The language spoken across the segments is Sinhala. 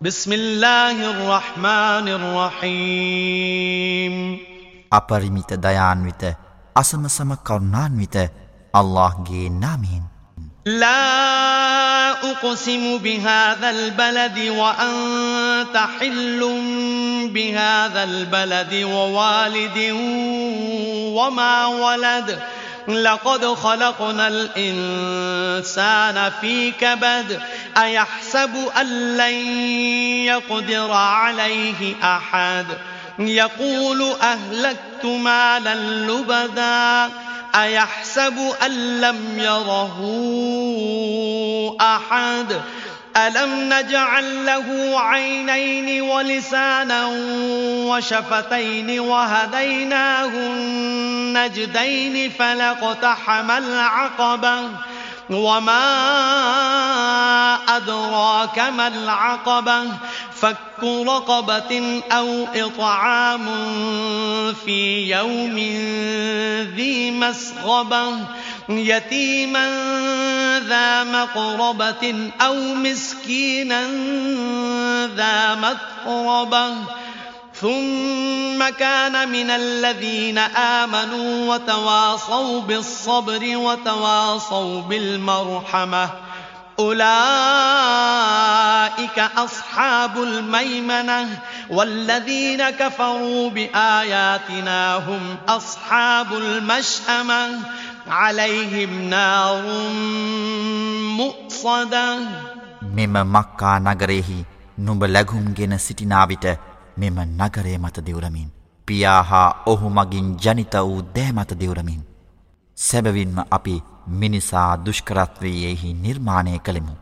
بسم الله الرحمن الرحيم. أبرميت ديان ويت أسم سم كرنان ويت الله جي نامين لا أقسم بهذا البلد وأنت حل بهذا البلد ووالد وما ولد. لقد خلقنا الإنسان في كبد أيحسب أن لن يقدر عليه أحد؟ يقول أهلكت مالا لبدا أيحسب أن لم يره أحد؟ ألم نجعل له عينين ولسانا وشفتين وهديناه النجدين فلاقتحم العقبة وما أدراك ما العقبة فك رقبة أو إطعام في يوم ذي مسغبة يتيما ذا مقربة أو مسكينا ذا متربة ثم كان من الذين آمنوا وتواصوا بالصبر وتواصوا بالمرحمة. أولئك أصحاب الميمنة والذين كفروا بآياتنا هم أصحاب المشأمة. عليهم نار مؤصدة මෙම මක්කා නගරෙහි නුඹ ලැගුම්ගෙන සිටිනාවිට මෙම නගරය මත දෙවරමින්. පියා හා ඔහු මගින් ජනිත වූ දෑමත දෙවරමින්. සැබවින්ම අපි මිනිසා දුෂ්කරත්වයෙහි නිර්මාණය කළෙමු.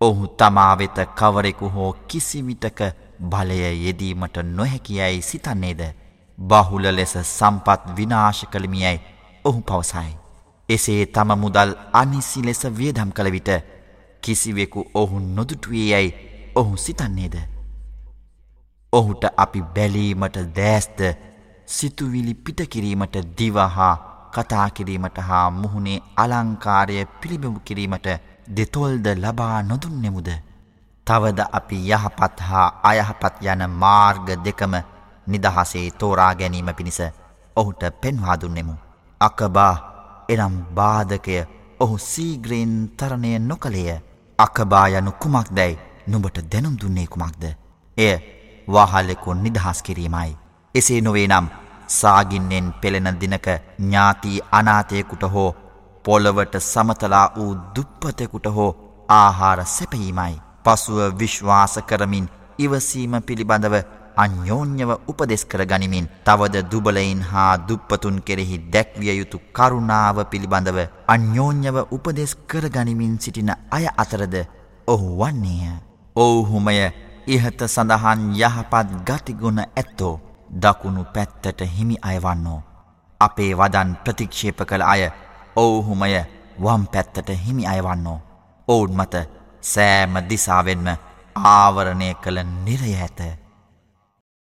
ඔහු තමා වෙත කවරෙකු හෝ කිසිවිටක බලය යෙදීමට නොහැකියයි සිතන්නේද. බහුල ලෙස සම්පත් විනාශ කළමියයි ඔහු පවසයි. එසේ තම මුදල් අනිසි ලෙස වියදම් කළ විට කිසිවෙකු ඔහු නොදුටුවේ යැයි ඔහු සිතන්නේද. ඔහුට අපි බැලීමට දෑස්ද සිතුවිලි පිටකිරීමට දිවහා කතාකිරීමට හා මුහුණේ අලංකාරය පිළිබිඹු කිරීමට දෙතොල්ද ලබා නොදුන්නෙමුද. තවද අපි යහපත් හා අයහපත් යන මාර්ග දෙකම නිදහසේ තෝරා ගැනීම පිණිස ඔහුට පෙන්වාදුන්නෙමු. අකබා එනම් බාධකය ඔහු සීග්‍රයෙන් තරණය නොකළේය අකබා යනු කුමක් දැයි නුඹට දැනුම් දුන්නේ කුමක්ද. එය වහල්ලෙකු නිදහස් කිරීමයි. එසේ නොවේ නම් සාගින්නෙන් පෙළෙන දිනක ඥාති අනාතයකුට හෝ පොළවට සමතලා වූ දුප්පතෙකුට හෝ ආහාර සැපීමයි. පසුව විශ්වාස කරමින් ඉවසීම පිළිබඳව අන්‍යෝන්‍යව උපදෙස් කර ගනිමින් තවද දුබලයින් හා දුප්පතුන් කෙරෙහි දැක්විය යුතු කරුණාව පිළිබඳව අන්‍යෝන්‍යව උපදෙස් කර ගනිමින් සිටින අය අතරද ඔහු වන්නේය. ඔවුහුමය ඉහත සඳහන් යහපත් ගතිගුණ ඇත්තෝ දකුණු පැත්තට හිමි අයවන්නෝ. අපේ වදන් ප්‍රතික්ෂේප කළ අය ඔවුහුමය වම් පැත්තට හිමි අයවන්නෝ. ඔවුන් මත සෑම දිසාවෙන්ම ආවරණය කළ නිරය ඇත.